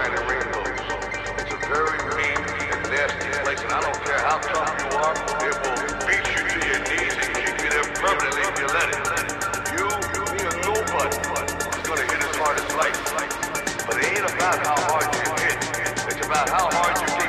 shining rainbows. It's a very mean and nasty place, and I don't care how tough you are, it will beat you to your knees and keep you there permanently if you let it. You, me, or nobody is gonna hit as hard as life. But it ain't about how hard you hit. It's about how hard you